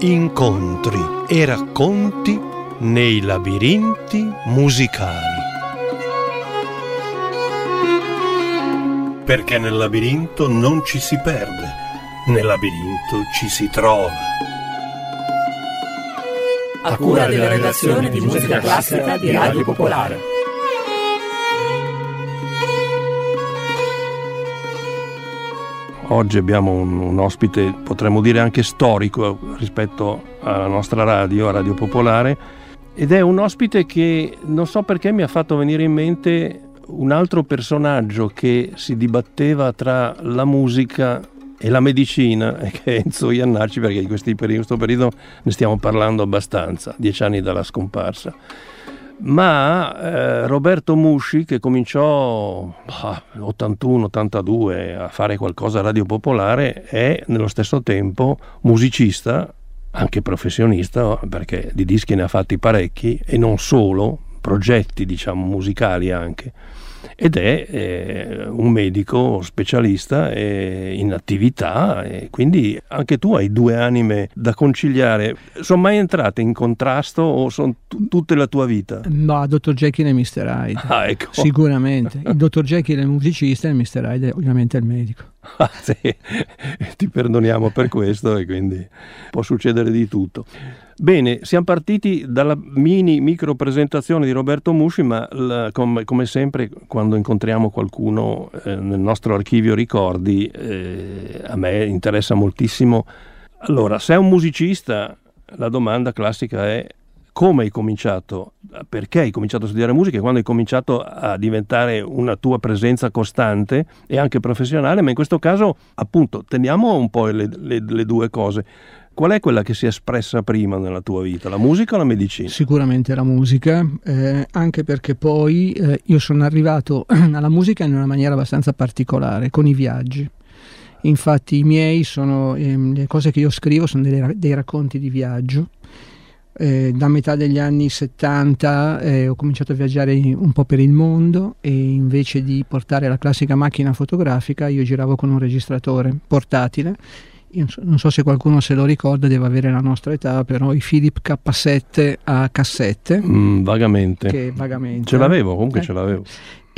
incontri e racconti nei labirinti musicali. Perché nel labirinto non ci si perde, nel labirinto ci si trova. A cura della redazione di musica classica di Radio Popolare. Oggi abbiamo un, un, ospite, potremmo dire anche storico rispetto alla nostra radio, a Radio Popolare, ed è un ospite che non so perché mi ha fatto venire in mente un altro personaggio che si dibatteva tra la musica e la medicina, che è Enzo Iannacci, perché in, in questo periodo ne stiamo parlando abbastanza, dieci anni dalla scomparsa ma eh, Roberto Musci che cominciò ah, 81-82 a fare qualcosa a Radio Popolare è nello stesso tempo musicista, anche professionista, perché di dischi ne ha fatti parecchi e non solo, progetti diciamo musicali anche ed è eh, un medico specialista eh, in attività e quindi anche tu hai due anime da conciliare. Sono mai entrate in contrasto o sono t- tutte la tua vita? No, Dr. Jekyll e Mr. Hyde. Ah, ecco. Sicuramente. Il Dr. Jekyll è il musicista e il Mr. Hyde è ovviamente il medico. Ah, sì. Ti perdoniamo per questo e quindi può succedere di tutto. Bene, siamo partiti dalla mini micro presentazione di Roberto Musci, ma la, come, come, sempre quando incontriamo qualcuno eh, nel nostro archivio ricordi, eh, a me interessa moltissimo. Allora, se è un musicista, la domanda classica è come hai cominciato, perché hai cominciato a studiare musica e quando hai cominciato a diventare una tua presenza costante e anche professionale, ma in questo caso appunto teniamo un po' le, le, le due cose. Qual è quella che si è espressa prima nella tua vita, la musica o la medicina? Sicuramente la musica, eh, anche perché poi eh, io sono arrivato alla musica in una maniera abbastanza particolare, con i viaggi. Infatti i miei sono, eh, le cose che io scrivo sono dei, dei racconti di viaggio eh, da metà degli anni 70 eh, ho cominciato a viaggiare un po' per il mondo e invece di portare la classica macchina fotografica io giravo con un registratore portatile. Non so se qualcuno se lo ricorda, deve avere la nostra età, però i Philip K7 a cassette. Mm, vagamente. Che vagamente. Ce l'avevo, comunque eh. ce l'avevo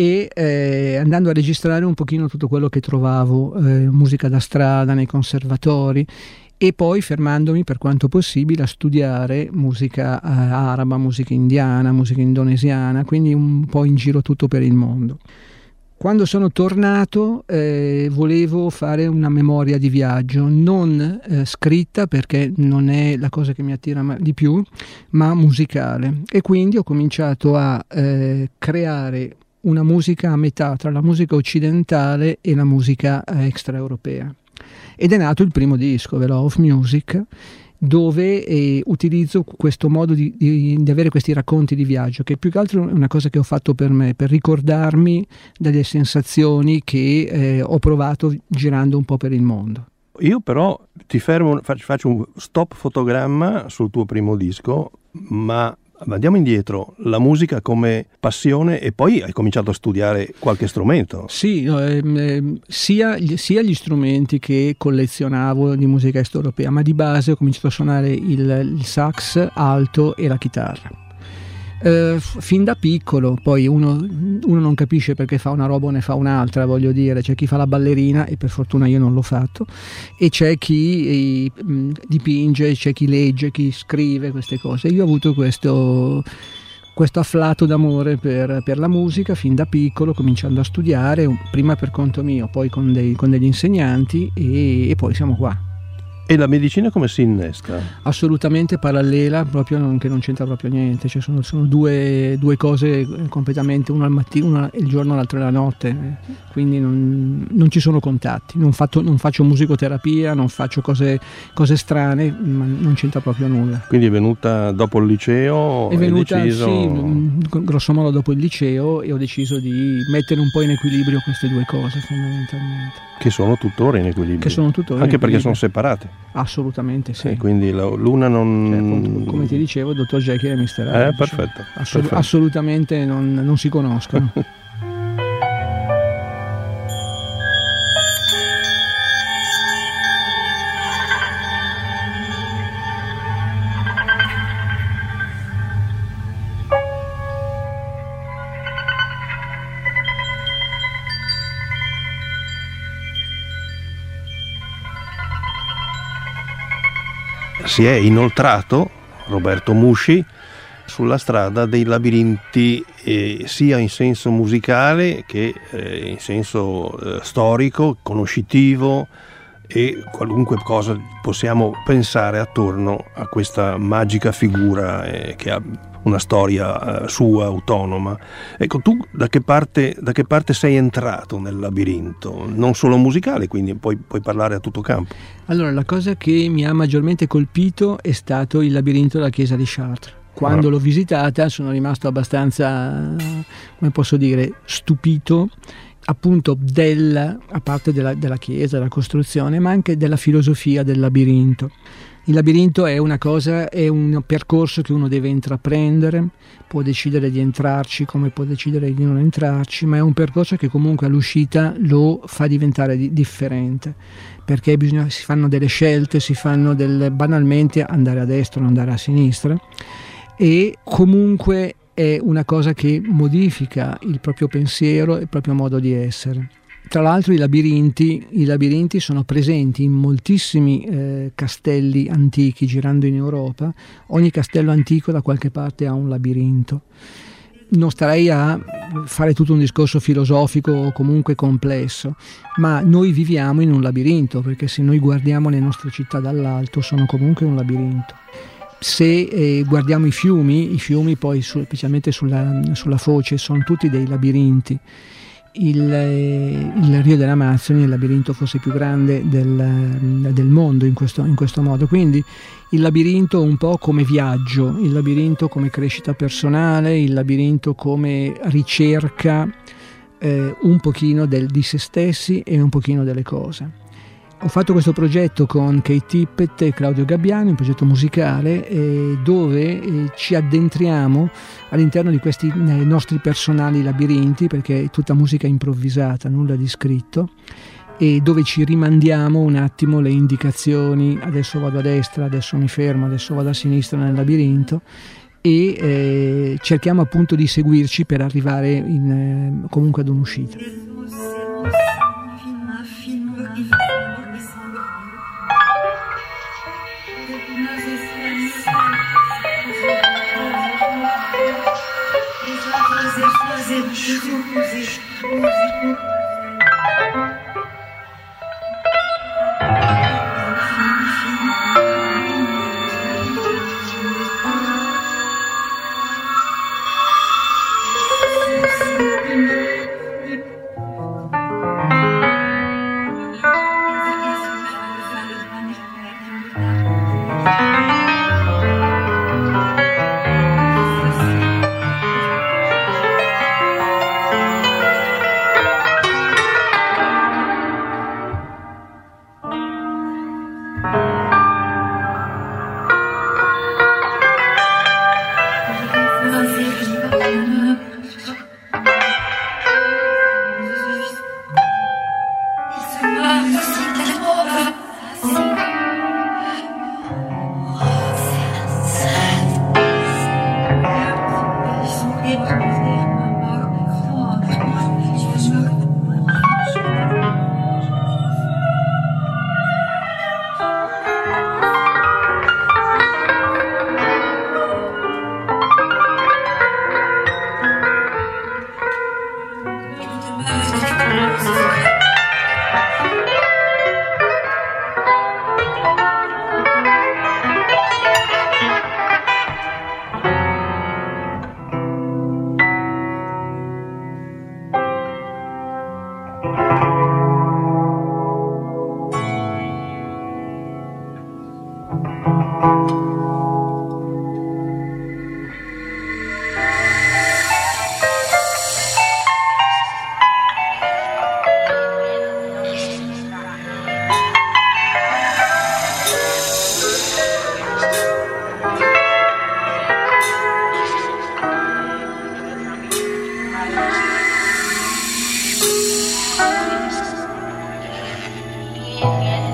e eh, andando a registrare un pochino tutto quello che trovavo, eh, musica da strada nei conservatori e poi fermandomi per quanto possibile a studiare musica eh, araba, musica indiana, musica indonesiana, quindi un po' in giro tutto per il mondo. Quando sono tornato eh, volevo fare una memoria di viaggio, non eh, scritta perché non è la cosa che mi attira di più, ma musicale. E quindi ho cominciato a eh, creare una musica a metà tra la musica occidentale e la musica eh, extraeuropea ed è nato il primo disco, The of Music, dove eh, utilizzo questo modo di, di, di, avere questi racconti di viaggio, che più che altro è una cosa che ho fatto per me, per ricordarmi delle sensazioni che eh, ho provato girando un po' per il mondo. Io però ti fermo, faccio un stop fotogramma sul tuo primo disco, ma andiamo indietro, la musica come passione e poi hai cominciato a studiare qualche strumento. Sì, ehm, sia, sia, gli strumenti che collezionavo di musica est europea, ma di base ho cominciato a suonare il, il sax alto e la chitarra. Uh, fin da piccolo, poi uno, uno, non capisce perché fa una roba o ne fa un'altra, voglio dire, c'è chi fa la ballerina e per fortuna io non l'ho fatto, e c'è chi eh, dipinge, c'è chi legge, chi scrive queste cose. Io ho avuto questo, questo afflato d'amore per, per, la musica fin da piccolo, cominciando a studiare, prima per conto mio, poi con, dei, con degli insegnanti e, e poi siamo qua. E la medicina come si innesca? Assolutamente parallela, proprio non, che non c'entra proprio niente, cioè sono, sono due, due, cose completamente, una al mattino, una il giorno, l'altra la notte, quindi non, non ci sono contatti, non, fatto, non, faccio musicoterapia, non faccio cose, cose, strane, ma non c'entra proprio nulla. Quindi è venuta dopo il liceo? È venuta, deciso... sì, grosso modo dopo il liceo e ho deciso di mettere un po' in equilibrio queste due cose fondamentalmente. Che sono tuttora in equilibrio. Sono tuttora Anche perché sono separate. Assolutamente sì. Eh, quindi l'una non... Cioè, appunto, come ti dicevo, il dottor Jekyll e Mr. Hyde. Eh, perfetto. Assol- perfetto. Assolutamente non, non si conoscono. si è inoltrato, Roberto Musci, sulla strada dei labirinti eh, sia in senso musicale che eh, in senso eh, storico, conoscitivo e qualunque cosa possiamo pensare attorno a questa magica figura eh, che ha una storia eh, sua autonoma. Ecco, tu da che, parte, da che, parte, sei entrato nel labirinto? Non solo musicale, quindi puoi, puoi, parlare a tutto campo. Allora, la cosa che mi ha maggiormente colpito è stato il labirinto della chiesa di Chartres. Quando ah. l'ho visitata sono rimasto abbastanza, come posso dire, stupito appunto della, a parte della, della chiesa, della costruzione, ma anche della filosofia del labirinto. Il labirinto è una cosa, è un percorso che uno deve intraprendere, può decidere di entrarci come può decidere di non entrarci, ma è un percorso che comunque all'uscita lo fa diventare di, differente, perché bisogna, si fanno delle scelte, si fanno delle, banalmente andare a destra, non andare a sinistra e comunque è una cosa che modifica il proprio pensiero e il proprio modo di essere. Tra l'altro i labirinti, i labirinti sono presenti in moltissimi eh, castelli antichi girando in Europa, ogni castello antico da qualche parte ha un labirinto. Non starei a fare tutto un discorso filosofico o comunque complesso, ma noi viviamo in un labirinto, perché se noi guardiamo le nostre città dall'alto sono comunque un labirinto se eh, guardiamo i fiumi, i fiumi poi su, specialmente sulla, sulla, foce sono tutti dei labirinti. Il, eh, il, Rio dell'Amazzoni è il labirinto forse più grande del, del mondo in questo, in questo, modo, quindi il labirinto un po' come viaggio, il labirinto come crescita personale, il labirinto come ricerca eh, un pochino del, di se stessi e un pochino delle cose. Ho fatto questo progetto con Kate Tippett e Claudio Gabbiani, un progetto musicale eh, dove eh, ci addentriamo all'interno di questi eh, nostri personali labirinti, perché è tutta musica improvvisata, nulla di scritto, e dove ci rimandiamo un attimo le indicazioni, adesso vado a destra, adesso mi fermo, adesso vado a sinistra nel labirinto e eh, cerchiamo appunto di seguirci per arrivare in, eh, comunque ad un'uscita. Yes, yes.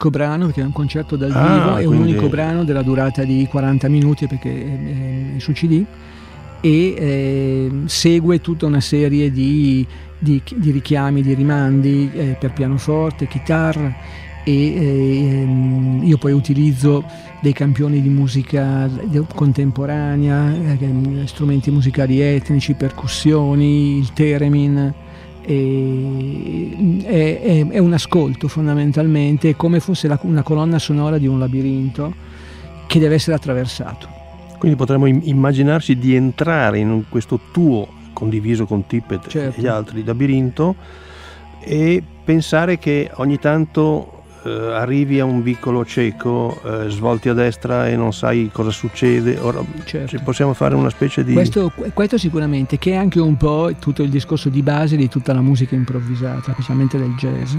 Unico brano, perché è un concerto dal Ah, vivo, è un quindi- unico brano della durata di 40 minuti perché è, su CD e eh, segue tutta una serie di, di- di richiami, di rimandi eh, per pianoforte, chitarra e eh, io poi utilizzo dei campioni di musica contemporanea, eh, strumenti musicali etnici, percussioni, il theremin. E- è, è- è un ascolto fondamentalmente, è come fosse la- una colonna sonora di un labirinto che deve essere attraversato. Quindi potremmo im- immaginarci di entrare in questo tuo condiviso con Tippet Certo. e gli altri labirinto e pensare che ogni tanto arrivi a un vicolo cieco, eh, svolti a destra e non sai cosa succede. Ora, Certo. possiamo fare una specie di... Questo, questo sicuramente, che è anche un po' tutto il discorso di base di tutta la musica improvvisata, specialmente del jazz,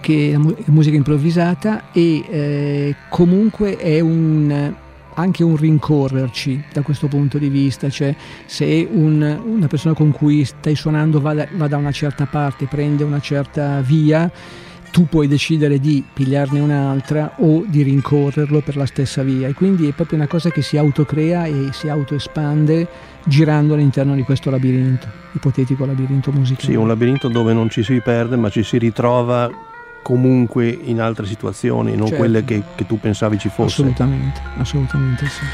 che è mu- è musica improvvisata e eh, comunque è un, anche un rincorrerci da questo punto di vista, cioè se un- una persona con cui stai suonando va da, va da una certa parte, prende una certa via, tu puoi decidere di pigliarne un'altra o di rincorrerlo per la stessa via e quindi è proprio una cosa che si autocrea e si autoespande girando all'interno di questo labirinto, ipotetico labirinto musicale. Sì, un labirinto dove non ci si perde, ma ci si ritrova comunque in altre situazioni, non Certo. quelle che, che tu pensavi ci fossero. Assolutamente, assolutamente sì.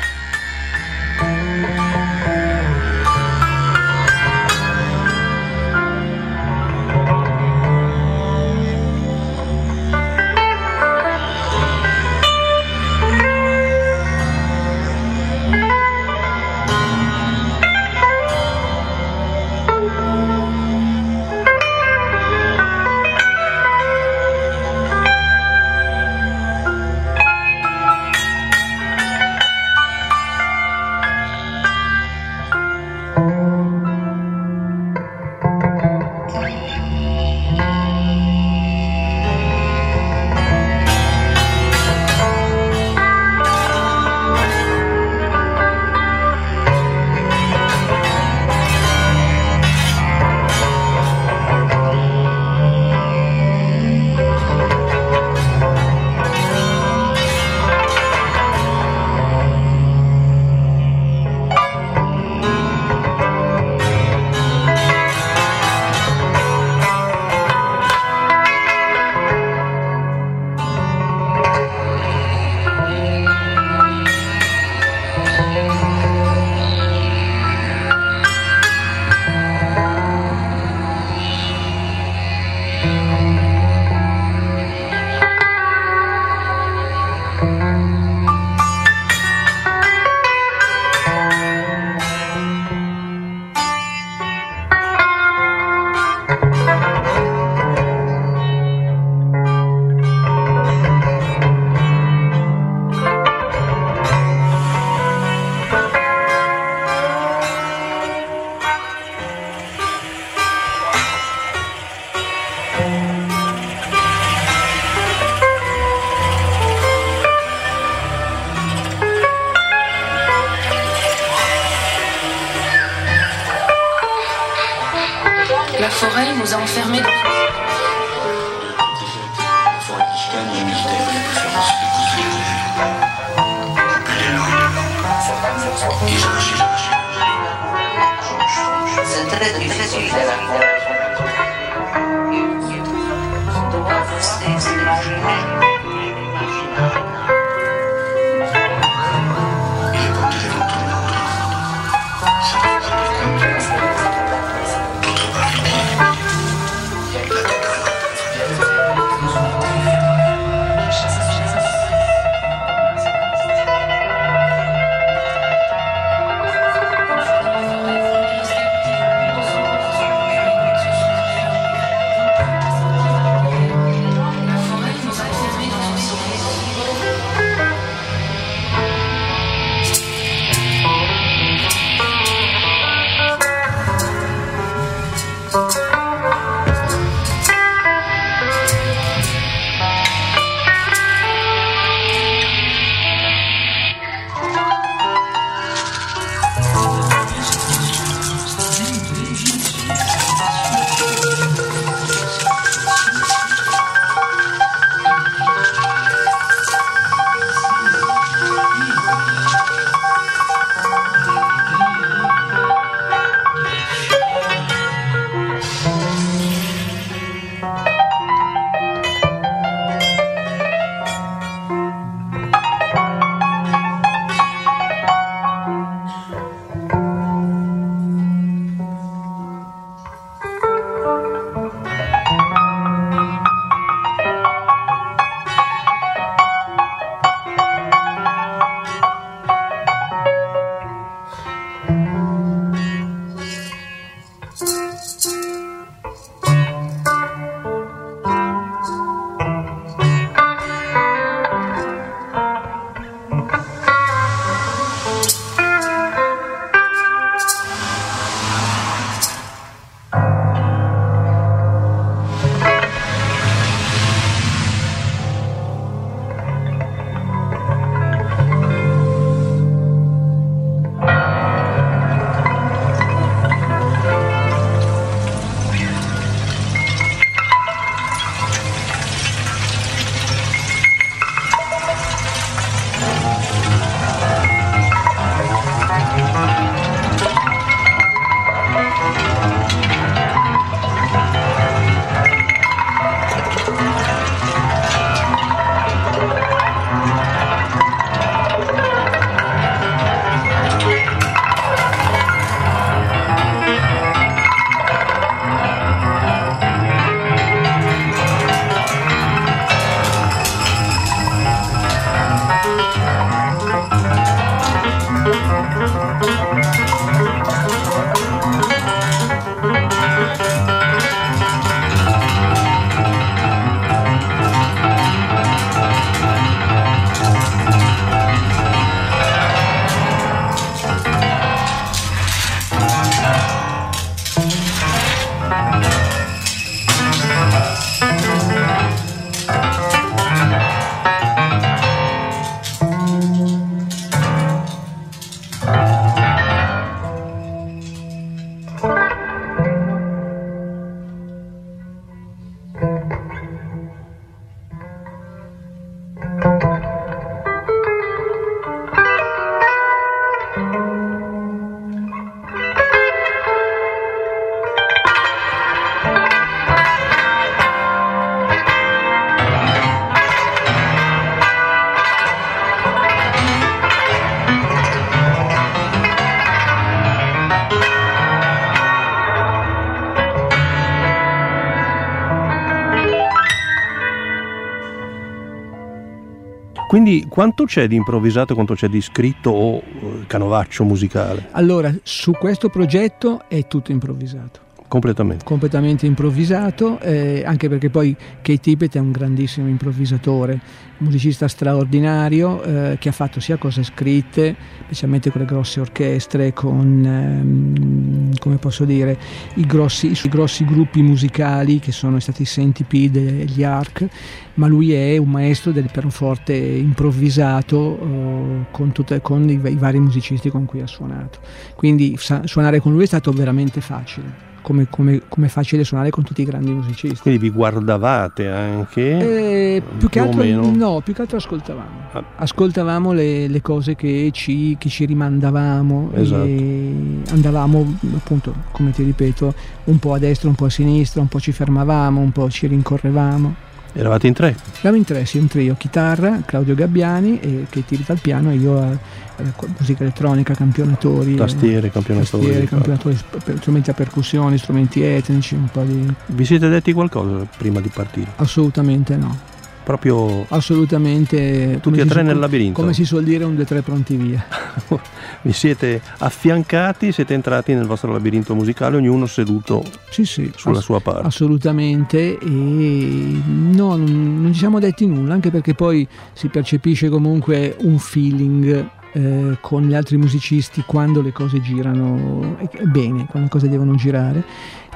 Quanto c'è di improvvisato, quanto c'è di scritto o eh, canovaccio musicale? Allora, su questo progetto è tutto improvvisato. Completamente. completamente improvvisato, eh, anche perché poi Kate Tippett è un grandissimo improvvisatore, musicista straordinario eh, che ha fatto sia cose scritte, specialmente con le grosse orchestre, con ehm, come posso dire, i grossi, i grossi gruppi musicali che sono stati i Centipede e gli Arc, ma lui è un maestro del pianoforte improvvisato eh, con, tutte, con i, i vari musicisti con cui ha suonato. Quindi sa- suonare con lui è stato veramente facile come, come, come, facile suonare con tutti i grandi musicisti. Quindi vi guardavate anche? Eh, più, che altro, no, più che altro ascoltavamo. Ah. Ascoltavamo le, le cose che ci, che ci, rimandavamo esatto. e andavamo, appunto, come ti ripeto, un po' a destra, un po' a sinistra, un po' ci fermavamo, un po' ci rincorrevamo. Eravate in tre? Eravamo in tre, sì, un trio, chitarra, Claudio Gabbiani e che tirita al piano e io a, a musica elettronica, campionatori. Tastiere, campionatori. Tastiere, campionatori, strumenti a percussione, strumenti etnici, un po' di... Vi siete detti qualcosa prima di partire? Assolutamente no proprio assolutamente tutti e tre nel labirinto come si suol dire un due tre pronti via vi siete affiancati siete entrati nel vostro labirinto musicale ognuno seduto sì, sì, sulla ass- sua parte. assolutamente e no non, non ci siamo detti nulla anche perché poi si percepisce comunque un feeling eh, con gli altri musicisti quando le cose girano bene, quando le cose devono girare.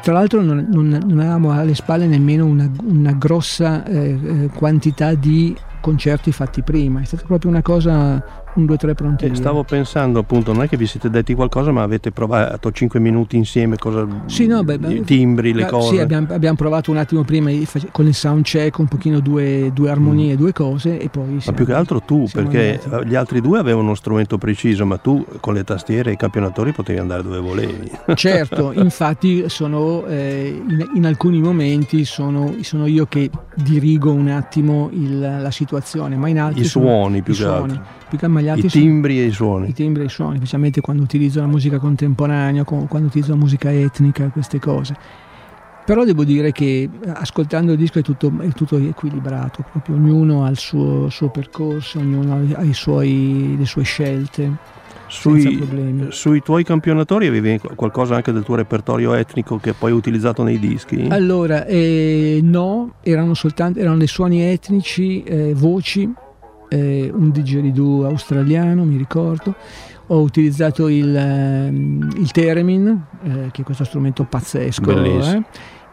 Tra l'altro non, non, non avevamo alle spalle nemmeno una, una grossa eh, eh quantità di concerti fatti prima, è stata proprio una cosa un 2-3 pronti. Eh, stavo pensando appunto, non è che vi siete detti qualcosa, ma avete provato 5 minuti insieme, cosa, sì, no, beh, i timbri, le beh, cose. Sì, abbiamo, abbiamo, provato un attimo prima con il sound check, un pochino due, due armonie, mm. due cose e poi... Ma più che altro tu, perché andati. gli altri due avevano uno strumento preciso, ma tu con le tastiere e i campionatori potevi andare dove volevi. Certo, infatti sono, eh, in, in, alcuni momenti sono, sono, io che dirigo un attimo il, la situazione, ma in altri... I suoni più i che suoni. altro più che ammagliati i timbri e i suoni. I timbri e i suoni, specialmente quando utilizzo la musica contemporanea, quando utilizzo la musica etnica, queste cose. Però devo dire che ascoltando il disco è tutto, è tutto equilibrato, proprio ognuno ha il suo, suo percorso, ognuno ha suoi, le sue scelte. Sui, sui, tuoi campionatori avevi qualcosa anche del tuo repertorio etnico che poi hai utilizzato nei dischi? Allora, eh, no, erano soltanto erano dei suoni etnici, eh, voci eh, un didgeridoo australiano, mi ricordo. Ho utilizzato il, ehm, il theremin, eh, che è questo strumento pazzesco. Eh,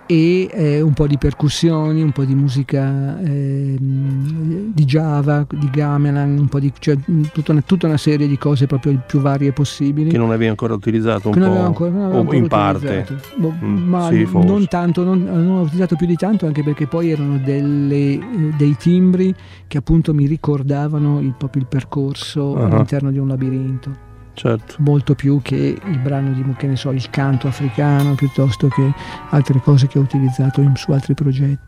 e eh, un po' di percussioni, un po' di musica eh, di Java, di gamelan, un po' di, cioè, tutta, una, tutta, una, serie di cose proprio il più varie possibili. Che non avevi ancora utilizzato un che po' ancora, o in parte. Boh, mm, ma sì, non tanto, non, non, ho utilizzato più di tanto anche perché poi erano delle, eh, dei timbri che appunto mi ricordavano il, proprio il percorso uh-huh. all'interno di un labirinto certo. molto più che il brano di, che ne so, il canto africano piuttosto che altre cose che ho utilizzato in, su altri progetti.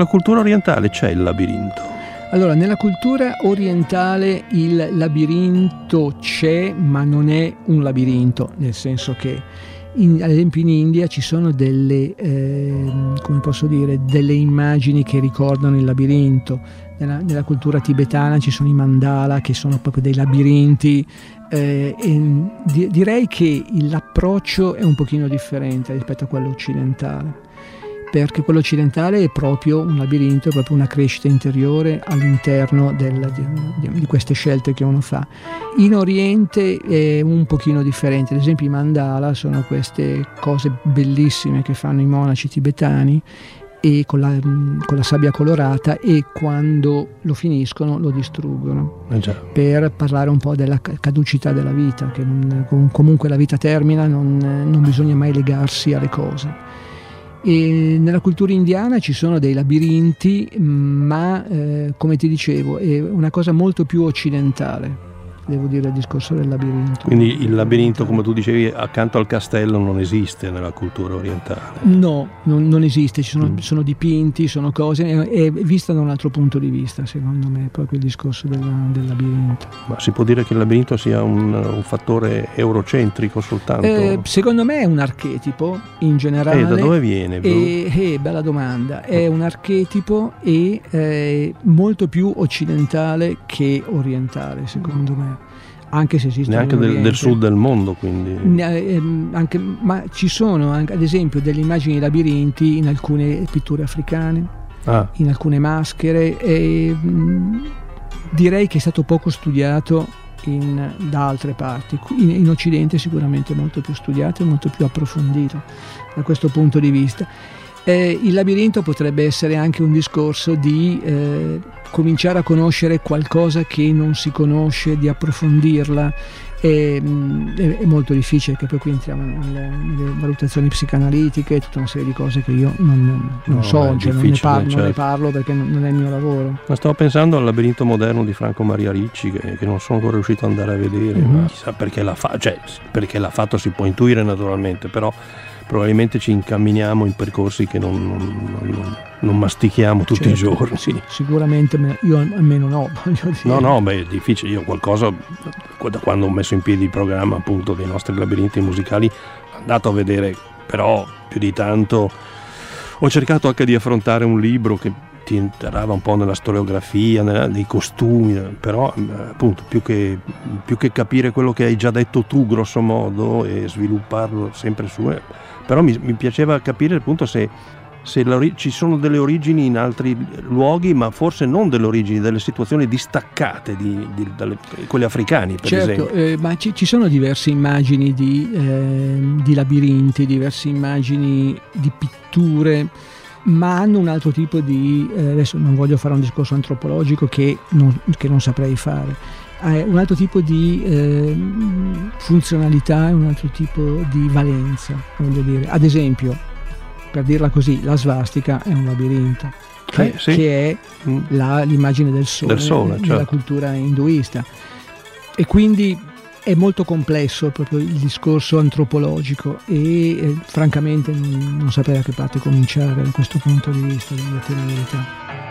Nella cultura orientale c'è il labirinto. Allora, nella cultura orientale il labirinto c'è, ma non è un labirinto, nel senso che in, ad esempio in India ci sono delle, eh, dire, delle immagini che ricordano il labirinto. Nella, nella, cultura tibetana ci sono i mandala che sono proprio dei labirinti. Eh, di, direi che l'approccio è un pochino differente rispetto a quello occidentale perché quello occidentale è proprio un labirinto, è proprio una crescita interiore all'interno del, di, di, queste scelte che uno fa. In Oriente è un pochino differente, ad esempio i mandala sono queste cose bellissime che fanno i monaci tibetani e con, la, con la sabbia colorata e quando lo finiscono lo distruggono Eh per parlare un po' della caducità della vita, che non, comunque la vita termina, non, non bisogna mai legarsi alle cose. E nella cultura indiana ci sono dei labirinti, ma eh, come ti dicevo è una cosa molto più occidentale, devo dire il discorso del labirinto. Quindi il labirinto, come tu dicevi, accanto al castello non esiste nella cultura orientale? No, non, non esiste, ci sono, mm. sono, dipinti, sono cose, è, è, vista da un altro punto di vista, secondo me, proprio il discorso del, del labirinto. Ma si può dire che il labirinto sia un, un fattore eurocentrico soltanto? Eh, secondo me è un archetipo in generale. E da dove viene? E, eh, bella domanda, è un archetipo e eh, molto più occidentale che orientale, secondo me anche se esiste neanche del, del, sud del mondo quindi. Eh, anche, ma ci sono anche, ad esempio delle immagini di labirinti in alcune pitture africane ah. in alcune maschere e mh, direi che è stato poco studiato in, da altre parti. In, in occidente sicuramente molto più studiato e molto più approfondito da questo punto di vista. Eh, il labirinto potrebbe essere anche un discorso di eh, cominciare a conoscere qualcosa che non si conosce, di approfondirla. È, è, è molto difficile che poi qui entriamo nelle, nelle, valutazioni psicanalitiche, tutta una serie di cose che io non, non no, so, cioè non, ne parlo, certo. non, ne parlo, perché non, non, è il mio lavoro. Ma stavo pensando al labirinto moderno di Franco Maria Ricci che, che non sono ancora riuscito ad andare a vedere, Mhm. mm-hmm. ma chissà perché l'ha fatto, cioè perché l'ha fatto si può intuire naturalmente, però probabilmente ci incamminiamo in percorsi che non, non, non, non mastichiamo tutti Certo, i giorni. Sì, sicuramente me- io almeno no. No, no, beh, è difficile. Io qualcosa, da quando ho messo in piedi il programma appunto dei nostri labirinti musicali, andato a vedere, però più di tanto ho cercato anche di affrontare un libro che ti entrava un po' nella storiografia, nella, nei costumi, però appunto più che, più che capire quello che hai già detto tu grosso modo e svilupparlo sempre su, eh, però mi, mi piaceva capire appunto se se ci sono delle origini in altri luoghi, ma forse non delle origini, delle situazioni distaccate di, di- dalle- quelle africane, per Certo, esempio. eh, ma ci, ci sono diverse immagini di, ehm, di labirinti, diverse immagini di pitture, ma hanno un altro tipo di... eh, adesso non voglio fare un discorso antropologico che non, che non saprei fare. Ha un altro tipo di ehm, funzionalità e un altro tipo di valenza, voglio dire. Ad esempio, per dirla così, la svastica è un labirinto, che, Eh, sì. che è Mm. la- l'immagine del sole, Del sole, nella certo. cultura induista. E quindi è molto complesso proprio il discorso antropologico e eh, francamente non, non saprei da che parte cominciare da questo punto di vista, devo dirti la verità.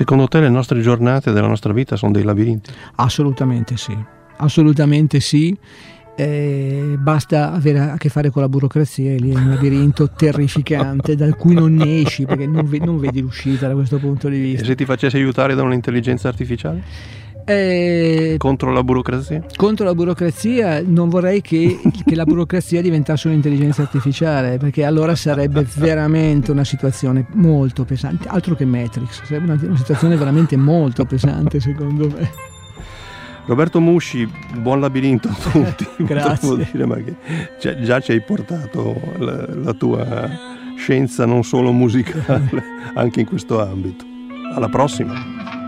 Secondo te le nostre giornate della nostra vita sono dei labirinti? Assolutamente sì, assolutamente sì. Eh, basta avere a che fare con la burocrazia e lì è un labirinto terrificante dal cui non ne esci perché non, ve- non vedi l'uscita da questo punto di E vista. se ti facessi aiutare da un'intelligenza artificiale? Eh, Contro la burocrazia? contro la burocrazia non vorrei che, che la burocrazia diventasse un'intelligenza artificiale perché allora sarebbe veramente una situazione molto pesante altro che Matrix sarebbe una, una situazione veramente molto pesante secondo me Roberto Musci, buon labirinto a tutti. Grazie. dire, ma che già, già ci hai portato la, la tua scienza non solo musicale, anche in questo ambito. Alla prossima.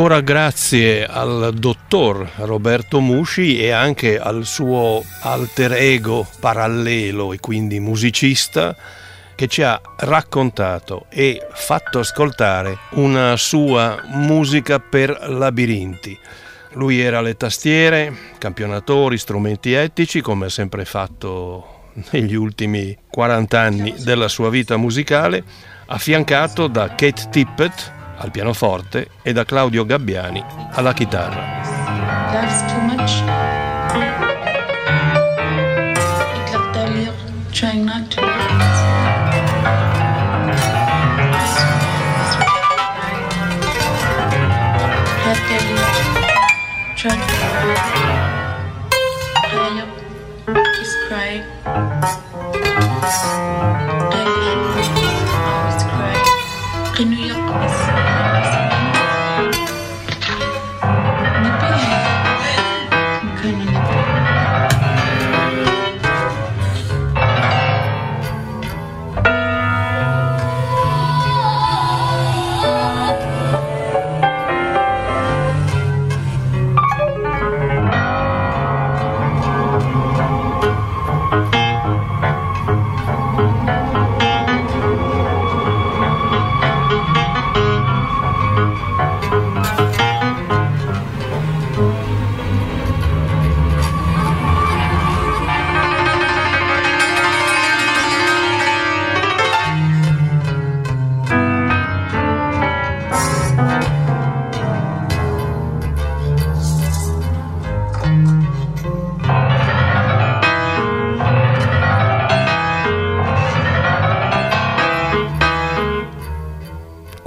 Ancora grazie al dottor Roberto Musci e anche al suo alter ego parallelo e quindi musicista che ci ha raccontato e fatto ascoltare una sua musica per labirinti. Lui era alle tastiere, campionatori, strumenti etnici, come ha sempre fatto negli ultimi 40 anni della sua vita musicale, affiancato da Kate Tippett al pianoforte e da Claudio Gabbiani alla chitarra.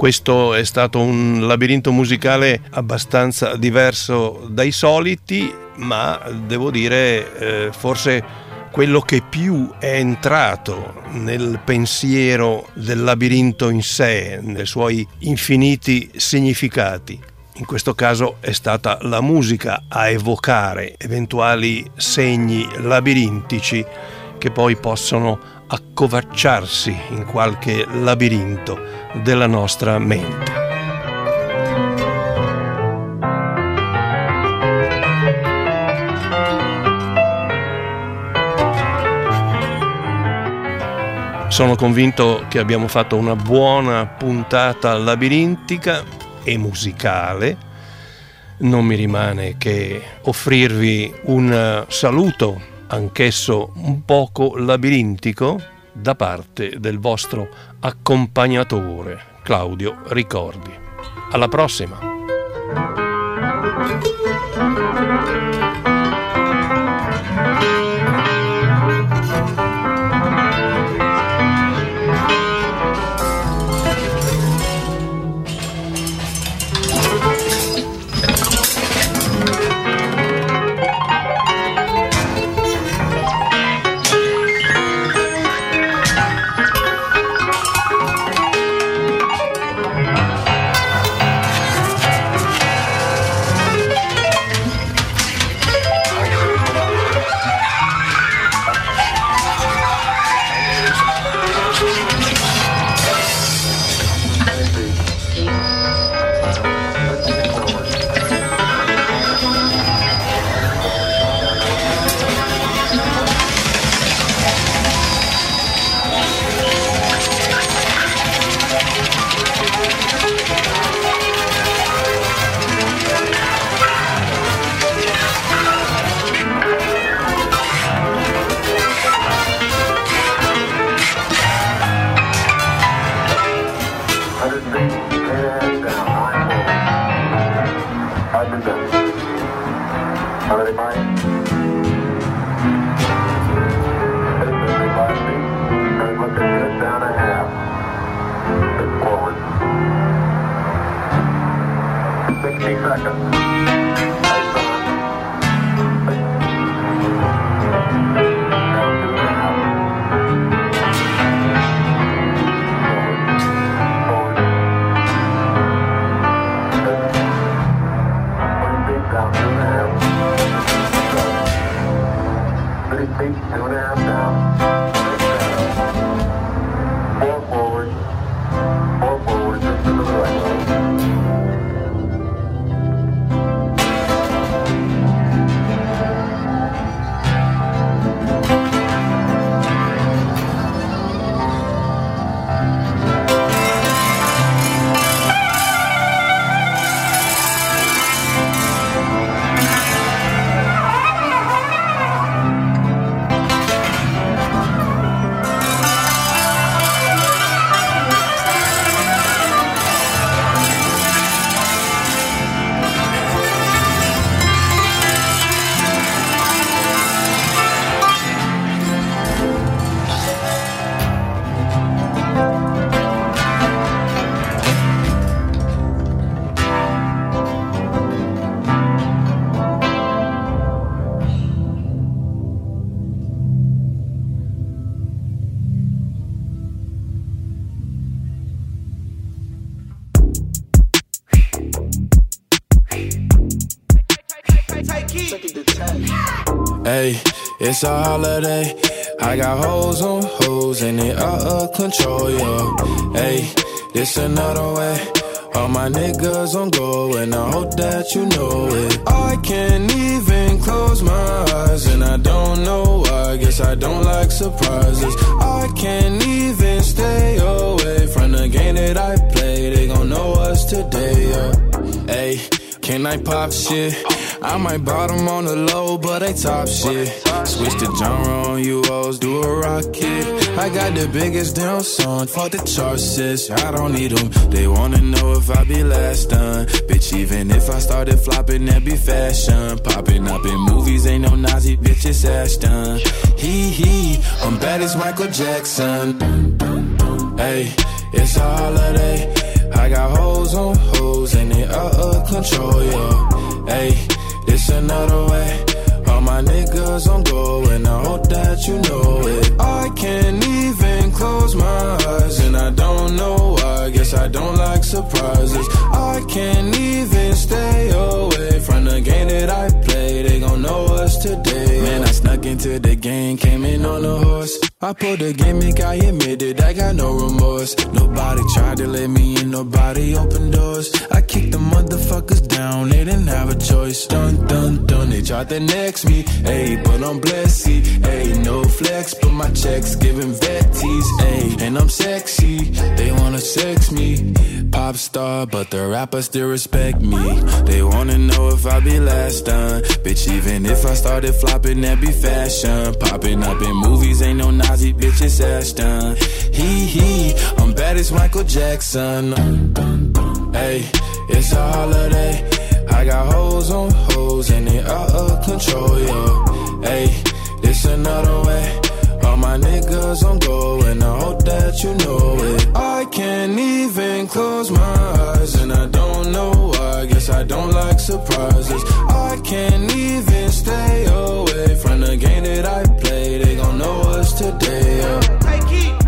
Questo è stato un labirinto musicale abbastanza diverso dai soliti, ma devo dire eh, forse quello che più è entrato nel pensiero del labirinto in sé, nei suoi infiniti significati. In questo caso è stata la musica a evocare eventuali segni labirintici che poi possono accovacciarsi in qualche labirinto della nostra mente. Sono convinto che abbiamo fatto una buona puntata labirintica e musicale. Non mi rimane che offrirvi un saluto, anch'esso un poco labirintico, da parte del vostro accompagnatore Claudio Ricordi. Alla prossima! 60 seconds. It's a holiday. I got hoes on hoes and they out of control, yo. Hey, this another way. All my niggas on go and I hope that you know it. I can't even close my eyes and I don't know why. Guess I don't like surprises. I can't even stay away from the game that I play. They gon' know us today, yeah. Hey, can I pop shit? I might bottom on the low, but they top shit. Switch the genre on you hoes, do a rocket. I got the biggest damn song, fuck the chart. I don't need them. They wanna know if I be last done. Bitch, even if I started flopping, that be fashion. Popping up in movies, ain't no Nazi bitch, it's Ashton. Hee hee, I'm bad as Michael Jackson. Hey, it's a holiday. I got hoes on hoes and they out of control, yeah. Hey, this another way. All my niggas on go and I hope that you know it. I can't even close my eyes and I don't know why. Guess I don't like surprises. I can't even stay away from the game that I play. They gon' know us today. Man, I snuck into the game, came in on a horse. I pulled the gimmick, I admitted I got no remorse. Nobody tried to let me in, nobody opened doors. I kicked the motherfuckers down, they didn't have a choice. Dun dun dun, they tried to next me, ayy, but I'm blessed, ayy, no flex, but my checks giving vetties, ayy, and I'm sexy. They wanna sex me, pop star, but the rappers still respect me. They wanna know if I be last done, bitch. Even if I started flopping, that be fashion. Popping up in movies, ain't no Nazi bitches ass done. he, hee, I'm bad as Michael Jackson. Hey, it's a holiday. I got hoes on hoes and they out of control, yo. Hey, this another way. My niggas on go and I hope that you know it. I can't even close my eyes and I don't know why. Guess I don't like surprises. I can't even stay away from the game that I play. They gon' know us today, yeah. Someone